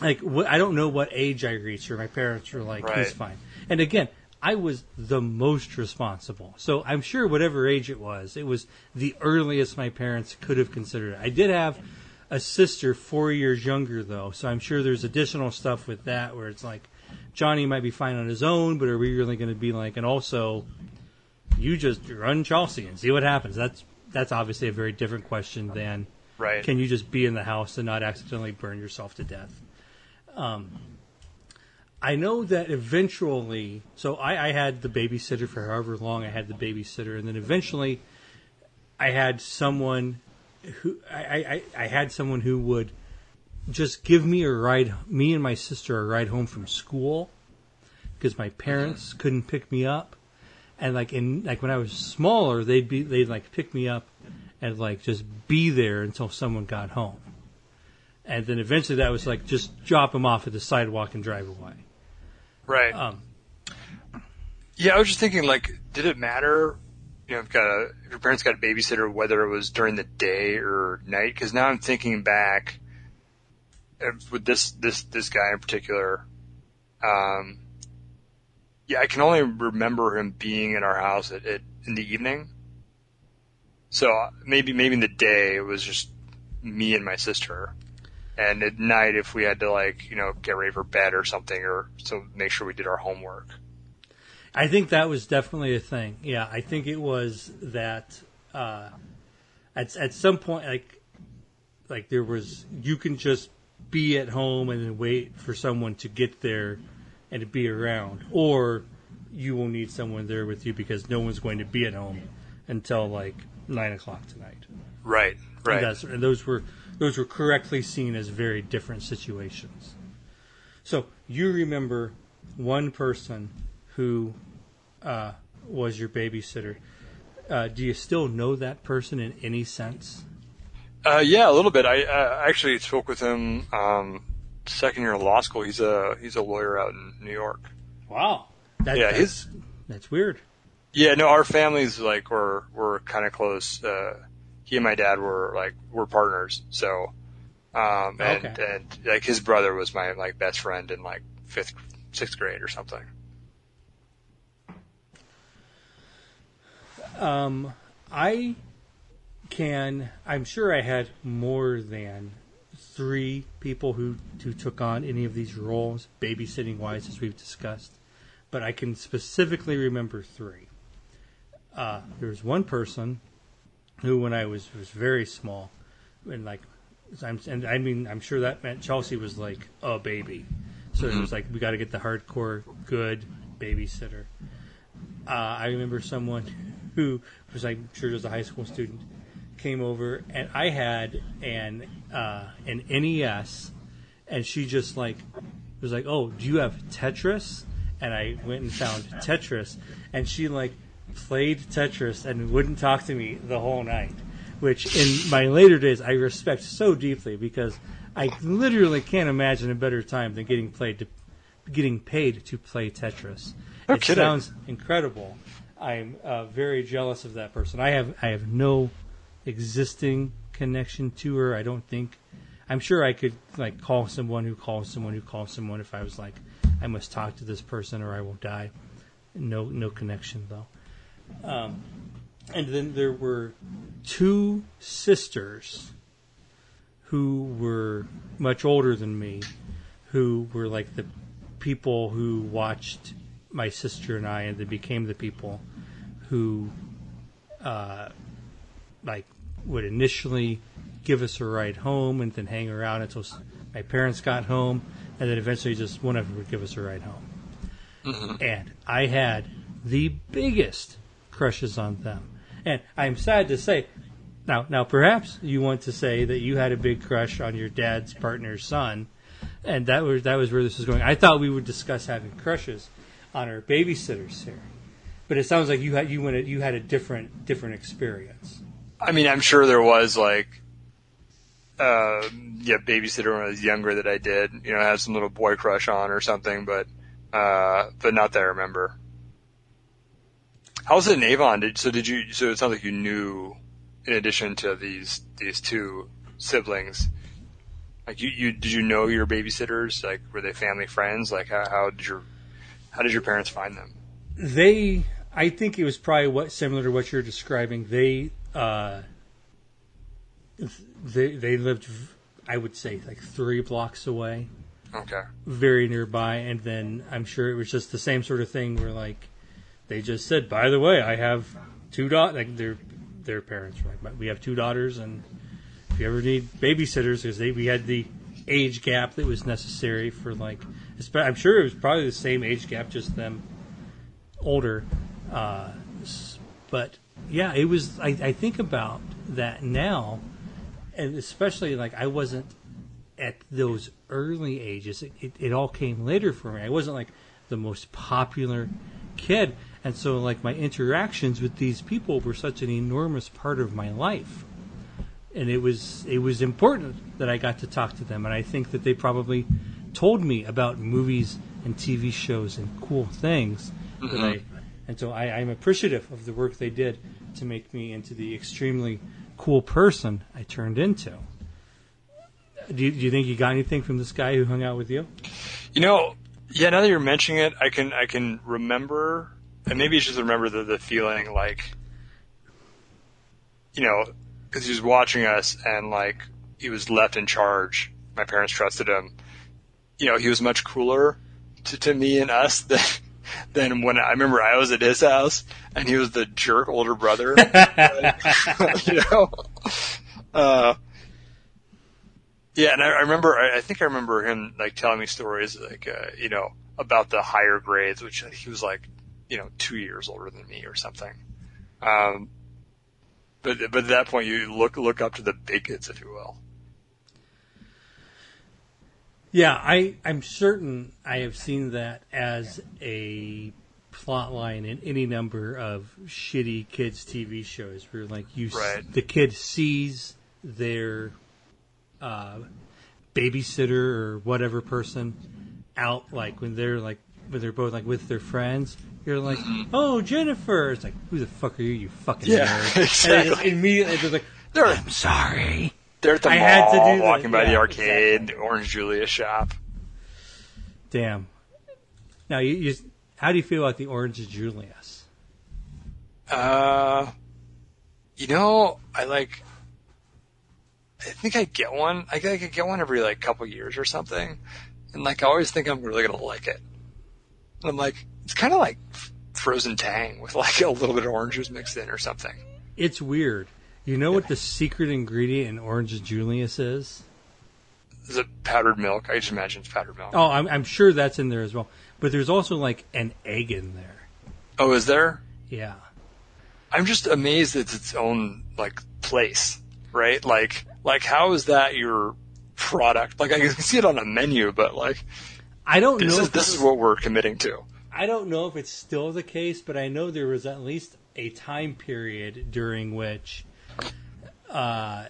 Like wh- I don't know what age I reached, or my parents were like, "He's fine." And again, I was the most responsible, so I'm sure whatever age it was, it was the earliest my parents could have considered it. I did have a sister four years younger, though, so I'm sure there's additional stuff with that where it's like Johnny might be fine on his own, but are we really going to be like? And also, you just run Chelsea and see what happens. That's that's obviously a very different question than Right. can you just be in the house and not accidentally burn yourself to death. Um, I know that eventually, so I, I had the babysitter for however long I had the babysitter, and then eventually, I had someone who I, I, I had someone who would just give me a ride, me and my sister a ride home from school, because my parents couldn't pick me up, and like in like when I was smaller, they'd be they'd like pick me up, and like just be there until someone got home, and then eventually that was like just drop them off at the sidewalk and drive away. Right. Um, Yeah, I was just thinking, like, did it matter? You know, if, got a, if your parents got a babysitter, whether it was during the day or night? Because now I'm thinking back uh, with this this this guy in particular. Um, yeah, I can only remember him being in our house at, at in the evening. So uh, maybe maybe in the day it was just me and my sister, and at night if we had to like you know get ready for bed or something or so make sure we did our homework. I think that was definitely a thing. Yeah, I think it was that uh, at at some point, like like there was you can just be at home and then wait for someone to get there and to be around, or you will need someone there with you because no one's going to be at home until like nine o'clock tonight. Right, And, right. that's, and those were those were correctly seen as very different situations. So you remember one person who uh, was your babysitter. Uh, do you still know that person in any sense? Uh, yeah, a little bit. I uh, actually spoke with him um, second year of law school. He's a he's a lawyer out in New York. Wow. That, Yeah, that's, his that's weird. yeah. No, our families like were were kind of close. Uh, he and my dad were like were partners. So, um, and Okay. and like his brother was my like best friend in like fifth sixth grade or something. Um, I can. I'm sure I had more than three people who who took on any of these roles, babysitting wise, as we've discussed. But I can specifically remember three. Uh, there was one person who, when I was was very small, and like I'm, and I mean, I'm sure that meant Chelsea was like a baby. So it was like we got to get the hardcore good babysitter. Uh, I remember someone [laughs] who was I'm sure was a high school student, came over and I had an uh, an NES, and she just like was like, "Oh, do you have Tetris?" And I went and found Tetris, and she like played Tetris and wouldn't talk to me the whole night. Which in my later days I respect so deeply because I literally can't imagine a better time than getting played to getting paid to play Tetris. No it kidding. sounds incredible. I'm uh, very jealous of that person. I have I have no existing connection to her. I don't think. I'm sure I could like call someone who calls someone who calls someone if I was like, I must talk to this person or I will die. No, no connection though. Um, and then there were two sisters who were much older than me, who were like the people who watched my sister and I, and they became the people who, uh, like, would initially give us a ride home and then hang around until my parents got home, and then eventually just one of them would give us a ride home. Mm-hmm. And I had the biggest crushes on them. And I'm sad to say, now, now perhaps you want to say that you had a big crush on your dad's partner's son, and that was that was where this was going. I thought we would discuss having crushes on our babysitters here, but it sounds like you had you went a, you had a different different experience. I mean, I'm sure there was like, uh, yeah, babysitter when I was younger that I did. You know, had some little boy crush on or something, but uh, but not that I remember. How was it in Avon? Did so? Did you? So it sounds like you knew, in addition to these these two siblings, like you, you did you know your babysitters? Like were they family friends? Like how, how did your how did your parents find them? They, I think it was probably what similar to what you're describing. They, uh, they they lived, I would say, like three blocks away. Okay. very nearby, and then I'm sure it was just the same sort of thing where like they just said, "By the way, I have two daughters." Like their their parents, right? But we have two daughters, and if you ever need babysitters, because they we had the age gap that was necessary for like, I'm sure it was probably the same age gap, just them older. Uh, but yeah, it was. I, I think about that now, and especially like I wasn't at those early ages, it, it, it all came later for me. I wasn't like the most popular kid. And so, like, my interactions with these people were such an enormous part of my life. And it was it was important that I got to talk to them. And I think that they probably told me about movies and TV shows and cool things that mm-hmm. I. And so I, I'm appreciative of the work they did to make me into the extremely cool person I turned into. Do you, do you think you got anything from this guy who hung out with you? You know, yeah. Now that you're mentioning it, I can I can remember, and maybe it's just remember the the feeling like, you know, because he was watching us and like he was left in charge. My parents trusted him. You know, he was much cooler to, to me and us [laughs] than than when I remember I was at his house and he was the jerk older brother. [laughs] [laughs] you know. Uh, yeah, and I, I remember. I, I think I remember him like telling me stories like uh, you know about the higher grades, which he was like you know two years older than me or something. Um, but but at that point, you look look up to the big kids, if you will. Yeah, I, I'm certain I have seen that as a plot line in any number of shitty kids TV shows where like you s- the kid sees their uh, babysitter or whatever person out like when they're like when they're both like with their friends you're like oh Jennifer. It's like who the fuck are you you fucking Yeah, nerd? [laughs] exactly. it's immediately they're like I'm sorry they're at the I mall, had to do that, walking by the arcade, exactly. the Orange Julius shop. Damn. Now, you, you, how do you feel about the Orange Julius? Uh, you know, I like. I think I get one. I think I could get one every like couple years or something, and like I always think I'm really gonna like it. And I'm like, it's kind of like frozen Tang with like [laughs] a little bit of orange juice mixed in or something. It's weird. You know what the secret ingredient in Orange Julius is? Is it powdered milk? I just imagine it's powdered milk. Oh, I'm, I'm sure that's in there as well. But there's also like an egg in there. Oh, is there? Yeah. I'm just amazed it's its own like place, right? Like, like how is that your product? Like, I can see it on a menu, but like, I don't this know. is if this is what we're committing to. I don't know if it's still the case, but I know there was at least a time period during which uh,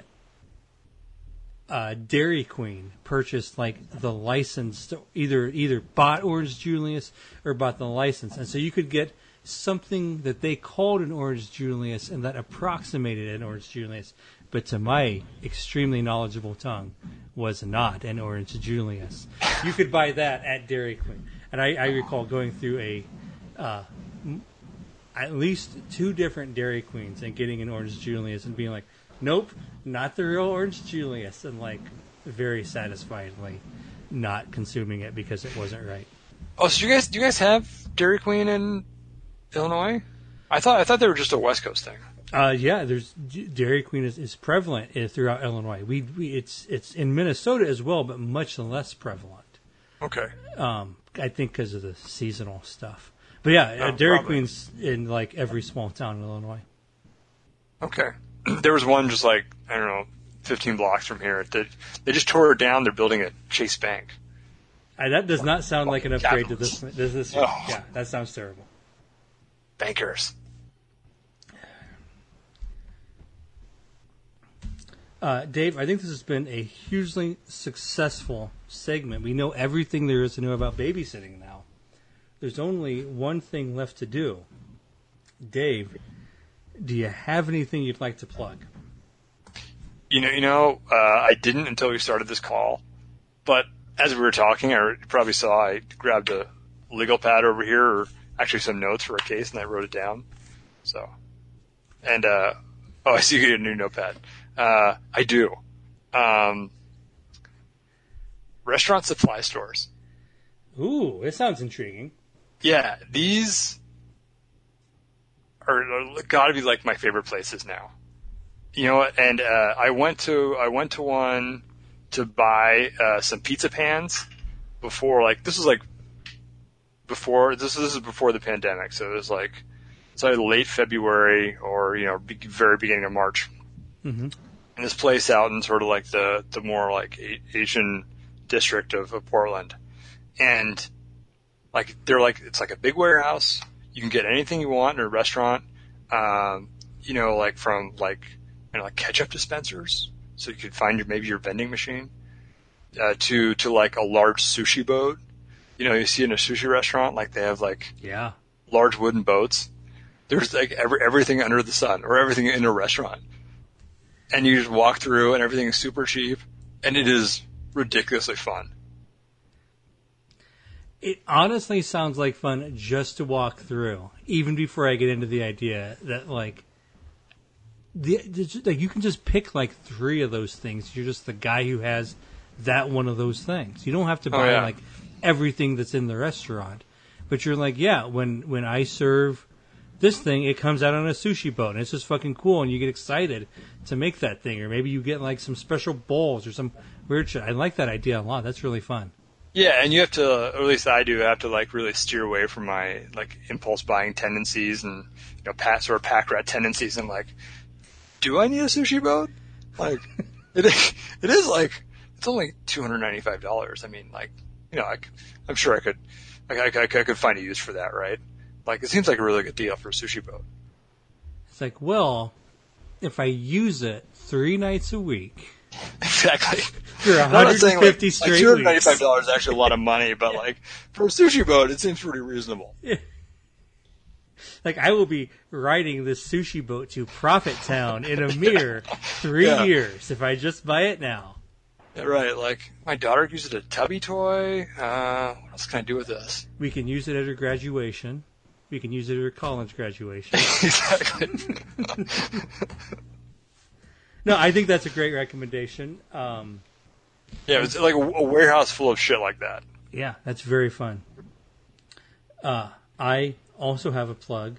uh, Dairy Queen purchased like the license, either either bought Orange Julius or bought the license, and so you could get something that they called an Orange Julius and that approximated an Orange Julius, but to my extremely knowledgeable tongue, was not an Orange Julius. You could buy that at Dairy Queen, and I, I recall going through a uh, at least two different Dairy Queens and getting an Orange Julius and being like, nope, not the real Orange Julius, and like very satisfiedly not consuming it because it wasn't right. Oh, so you guys, do you guys have Dairy Queen in Illinois? I thought I thought they were just a West Coast thing. Uh, yeah, there's Dairy Queen is, is prevalent uh, throughout Illinois. We, we it's it's in Minnesota as well, but much less prevalent. Okay. Um, I think because of the seasonal stuff. But yeah, Oh, Dairy probably. Queen's in like every small town in Illinois. Okay. [clears throat] There was one just like I don't know, 15 blocks from here. That they just tore it down. They're building a Chase Bank. That does not sound like an upgrade to this. This, this No. yeah, that sounds terrible. Bankers. Uh, Dave, I think this has been a hugely successful segment. We know everything there is to know about babysitting now. There's only one thing left to do. Dave, do you have anything you'd like to plug? You know, you know, uh, I didn't until we started this call, but as we were talking, I probably saw I grabbed a legal pad over here, or actually some notes for a case, and I wrote it down. So, and uh, oh, [laughs] I see you get a new notepad. Uh, I do. Um, restaurant supply stores. Ooh, it sounds intriguing. Yeah, these are, are got to be like my favorite places now. You know, and uh, I went to I went to one to buy uh, some pizza pans before like this was like before this this is before the pandemic, so it was like it's either late February or you know be, very beginning of March. Mm-hmm. And this place out in sort of like the the more like A- Asian district of, of Portland, and like they're like it's like a big warehouse. You can get anything you want in a restaurant. Um, you know, like from like you know like ketchup dispensers, so you could find your maybe your vending machine, uh, to to like a large sushi boat. You know, you see in a sushi restaurant like they have like Yeah. large wooden boats. There's like every, everything under the sun or everything in a restaurant. And you just walk through and everything is super cheap and it is ridiculously fun. It honestly sounds like fun just to walk through, even before I get into the idea that like the, the like you can just pick like three of those things. You're just the guy who has that one of those things. You don't have to Oh, buy yeah. like everything that's in the restaurant, but you're like, yeah, when when I serve this thing, it comes out on a sushi boat, and it's just fucking cool, and you get excited to make that thing, or maybe you get like some special bowls or some weird shit. I like that idea a lot. That's really fun. Yeah, and you have to, or at least I do, have to like really steer away from my like impulse buying tendencies and you know pat sort of pack rat tendencies. And like, do I need a sushi boat? Like, [laughs] it is, it is like it's only two hundred ninety five dollars. I mean, like, you know, I, am sure I could, I, I, I could find a use for that, right? Like, it seems like a really good deal for a sushi boat. It's like, well, if I use it three nights a week [laughs] Exactly. I'm not saying like, like straight two hundred ninety five weeks, dollars is actually a lot of money, but like for a sushi boat, it seems pretty reasonable. like I will be riding this sushi boat to Profit Town in a [laughs] mere three Yeah. years if I just buy it now. Yeah, right. Like my daughter uses a tubby toy. Uh, what else can I do with this? We can use it at her graduation. We can use it at her college graduation. [laughs] exactly. No, I think that's a great recommendation. Um, yeah, it's like a, a warehouse full of shit like that. Yeah, that's very fun. Uh, I also have a plug.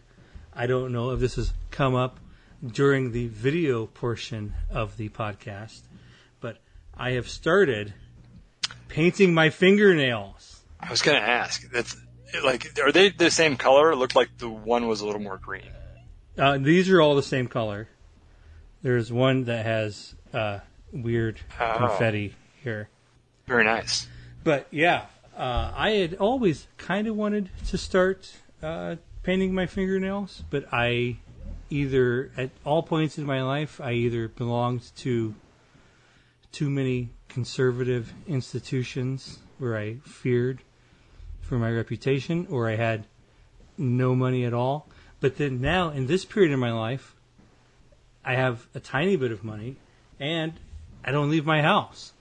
I don't know if this has come up during the video portion of the podcast, but I have started painting my fingernails. I was gonna ask. That's like, are they the same color? It looked like the one was a little more green. Uh, these are all the same color. There's one that has uh, weird Oh. confetti here. Very nice. But yeah, uh, I had always kind of wanted to start uh, painting my fingernails, but I either at all points in my life I either belonged to too many conservative institutions where I feared for my reputation, or I had no money at all. But then now in this period of my life, I have a tiny bit of money, and I don't leave my house.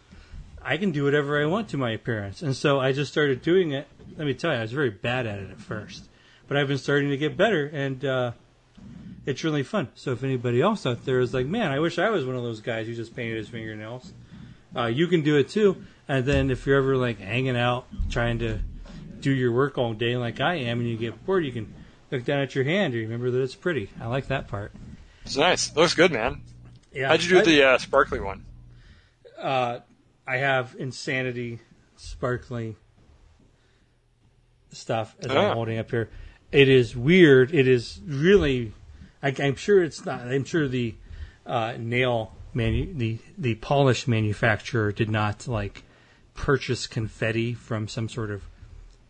I can do whatever I want to my appearance. And so I just started doing it. Let me tell you, I was very bad at it at first. But I've been starting to get better, and uh, it's really fun. So if anybody else out there is like, man, I wish I was one of those guys who just painted his fingernails, uh, you can do it too. And then if you're ever like hanging out, trying to do your work all day like I am, and you get bored, you can look down at your hand and remember that it's pretty. I like that part. It's nice. It looks good, man. Yeah. How'd you do I- the uh, sparkly one? uh, I have insanity sparkly stuff as Ah. I'm holding up here. It is weird. It is really. I, I'm sure it's not. I'm sure the uh, nail manu- the the polish manufacturer did not like purchase confetti from some sort of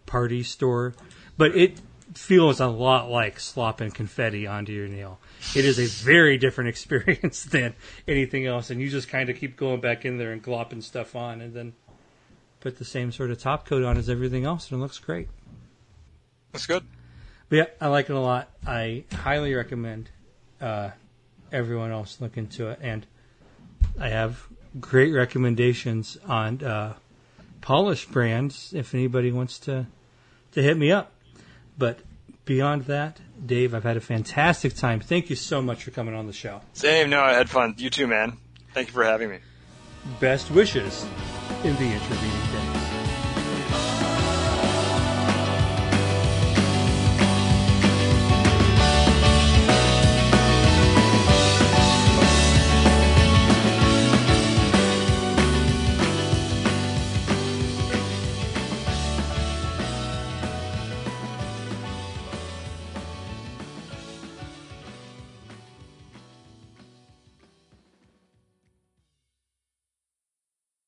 party store, but it feels a lot like slopping confetti onto your nail. It is a very different [laughs] experience than anything else, and you just kind of keep going back in there and glopping stuff on, and then put the same sort of top coat on as everything else, and it looks great. That's good. But yeah, I like it a lot. I highly recommend uh, everyone else look into it, and I have great recommendations on uh, polish brands if anybody wants to to hit me up. But beyond that, Dave, I've had a fantastic time. Thank you so much for coming on the show. Same. No, I had fun. You too, man. Thank you for having me. Best wishes in the intervening day.